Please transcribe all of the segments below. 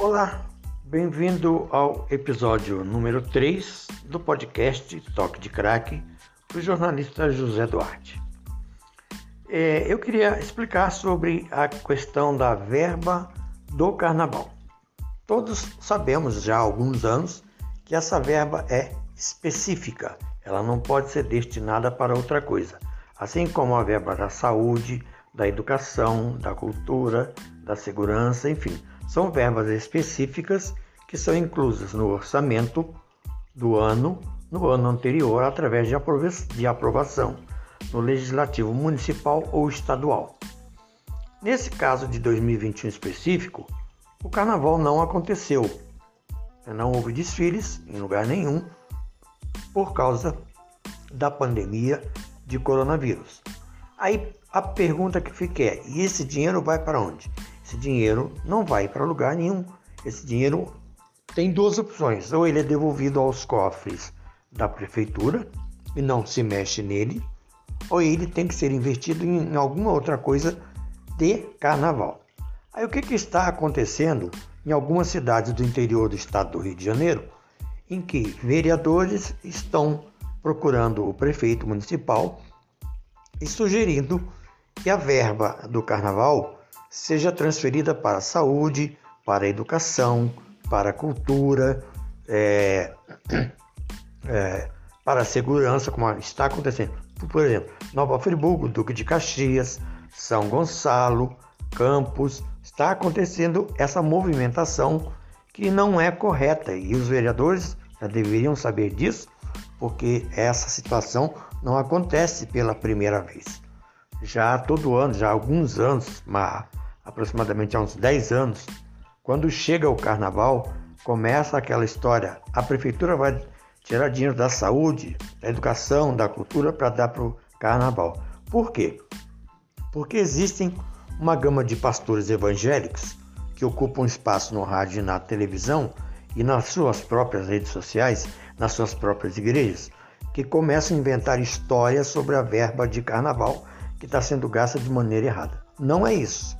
Olá, bem-vindo ao episódio número 3 do podcast Toque de Crack do jornalista José Duarte. É, eu queria explicar sobre a questão da verba do carnaval. Todos sabemos já há alguns anos que essa verba é específica, ela não pode ser destinada para outra coisa, assim como a verba da saúde, da educação, da cultura, da segurança, enfim são verbas específicas que são inclusas no orçamento do ano no ano anterior através de aprovação no legislativo municipal ou estadual. Nesse caso de 2021 específico, o carnaval não aconteceu. Não houve desfiles em lugar nenhum por causa da pandemia de coronavírus. Aí a pergunta que fica é: e esse dinheiro vai para onde? Esse dinheiro não vai para lugar nenhum. Esse dinheiro tem duas opções: ou ele é devolvido aos cofres da prefeitura e não se mexe nele, ou ele tem que ser investido em alguma outra coisa de carnaval. Aí o que, que está acontecendo em algumas cidades do interior do estado do Rio de Janeiro, em que vereadores estão procurando o prefeito municipal e sugerindo que a verba do carnaval seja transferida para a saúde, para a educação, para a cultura, é, é, para a segurança, como está acontecendo. Por exemplo, Nova Friburgo, Duque de Caxias, São Gonçalo, Campos, está acontecendo essa movimentação que não é correta e os vereadores já deveriam saber disso, porque essa situação não acontece pela primeira vez. Já todo ano, já há alguns anos, mas aproximadamente há uns 10 anos, quando chega o carnaval, começa aquela história: a prefeitura vai tirar dinheiro da saúde, da educação, da cultura para dar para o carnaval. Por quê? Porque existem uma gama de pastores evangélicos que ocupam espaço no rádio e na televisão e nas suas próprias redes sociais, nas suas próprias igrejas, que começam a inventar histórias sobre a verba de carnaval que está sendo gasta de maneira errada. Não é isso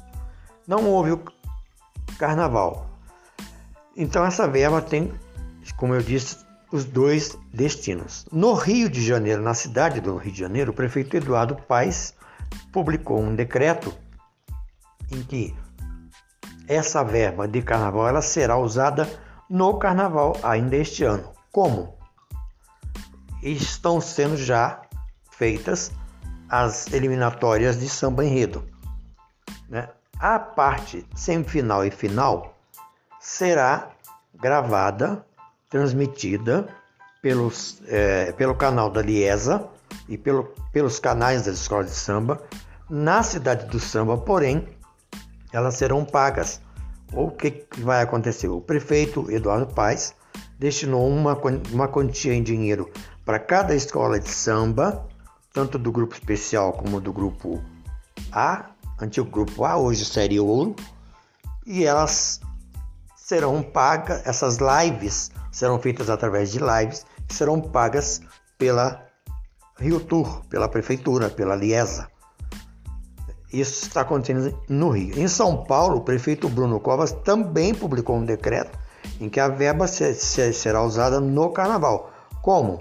não houve o carnaval. Então essa verba tem, como eu disse, os dois destinos. No Rio de Janeiro, na cidade do Rio de Janeiro, o prefeito Eduardo Paes publicou um decreto em que essa verba de carnaval ela será usada no carnaval ainda este ano. Como? Estão sendo já feitas as eliminatórias de samba enredo. Né? A parte semifinal e final será gravada, transmitida pelos, é, pelo canal da Liesa e pelo, pelos canais das escolas de samba na cidade do samba, porém, elas serão pagas. O que vai acontecer? O prefeito Eduardo Paes destinou uma, uma quantia em dinheiro para cada escola de samba, tanto do grupo especial como do grupo A, antigo grupo A, hoje série Ouro, e elas serão pagas, essas lives serão feitas através de lives, serão pagas pela Rio Tour, pela prefeitura, pela Liesa. Isso está acontecendo no Rio. Em São Paulo, o prefeito Bruno Covas também publicou um decreto em que a verba será usada no carnaval. Como?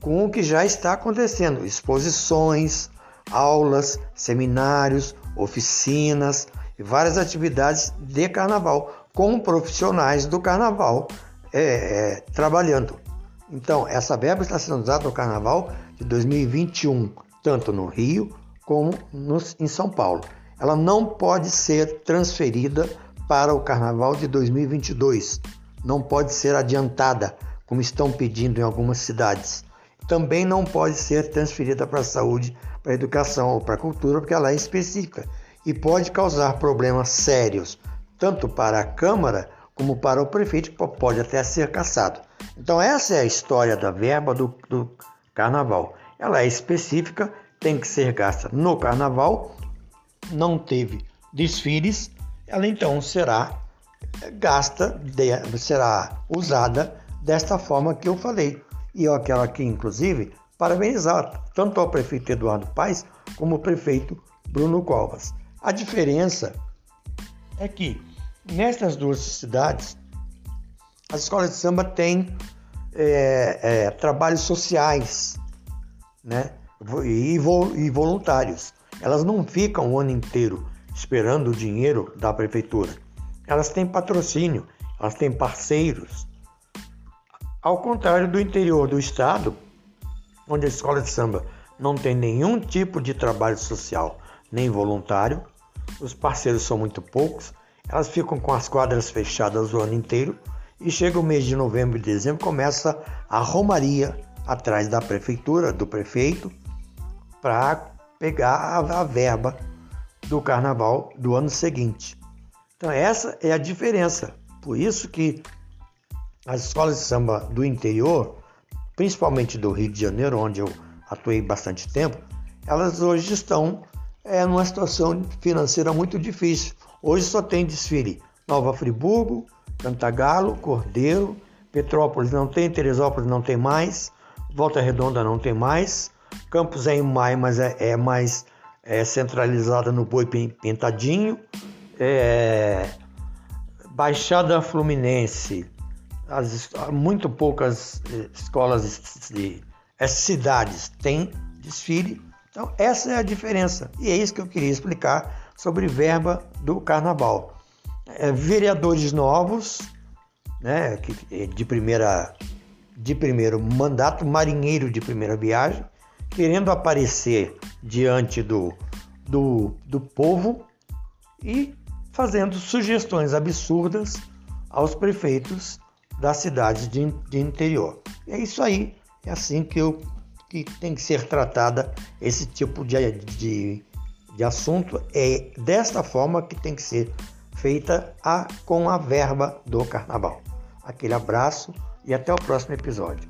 Com o que já está acontecendo: exposições, aulas, seminários, oficinas e várias atividades de carnaval com profissionais do carnaval é, é, trabalhando. Então, essa verba está sendo usada no carnaval de 2021, tanto no Rio como no, em São Paulo. Ela não pode ser transferida para o carnaval de 2022, não pode ser adiantada, como estão pedindo em algumas cidades. Também não pode ser transferida para a saúde para a educação ou para a cultura, porque ela é específica e pode causar problemas sérios, tanto para a Câmara como para o prefeito, que pode até ser caçado. Então, essa é a história da verba do, do carnaval. Ela é específica, tem que ser gasta no carnaval, não teve desfiles, ela então será gasta, será usada desta forma que eu falei. E eu quero aqui, inclusive, parabenizar tanto ao prefeito Eduardo Paes como ao prefeito Bruno Covas. A diferença é que Nestas duas cidades, as escolas de samba têm é, é, trabalhos sociais né? e, e voluntários. Elas não ficam o ano inteiro esperando o dinheiro da prefeitura. Elas têm patrocínio, elas têm parceiros. Ao contrário do interior do estado, onde a escola de samba não tem nenhum tipo de trabalho social nem voluntário, os parceiros são muito poucos, elas ficam com as quadras fechadas o ano inteiro e chega o mês de novembro e dezembro começa a romaria atrás da prefeitura, do prefeito, para pegar a, a verba do carnaval do ano seguinte. Então essa é a diferença. Por isso que as escolas de samba do interior, principalmente do Rio de Janeiro, onde eu atuei bastante tempo, elas hoje estão é, numa situação financeira muito difícil. Hoje só tem desfile Nova Friburgo, Cantagalo, Cordeiro, Petrópolis não tem, Teresópolis não tem mais, Volta Redonda não tem mais, Campos é em maio, mas é, é mais é, centralizada no Boi Pintadinho, é, Baixada Fluminense, as, muito poucas eh, escolas de cidades têm desfile. Então, essa é a diferença. E é isso que eu queria explicar sobre verba do carnaval. É, vereadores novos, né, que, de, primeira, de primeiro mandato, marinheiro de primeira viagem, querendo aparecer diante do, do, do povo e fazendo sugestões absurdas aos prefeitos das cidades de, de interior. é isso aí, é assim que, eu, que tem que ser tratada esse tipo de, de, de assunto. É desta forma que tem que ser feita a, com a verba do carnaval. Aquele abraço e até o próximo episódio.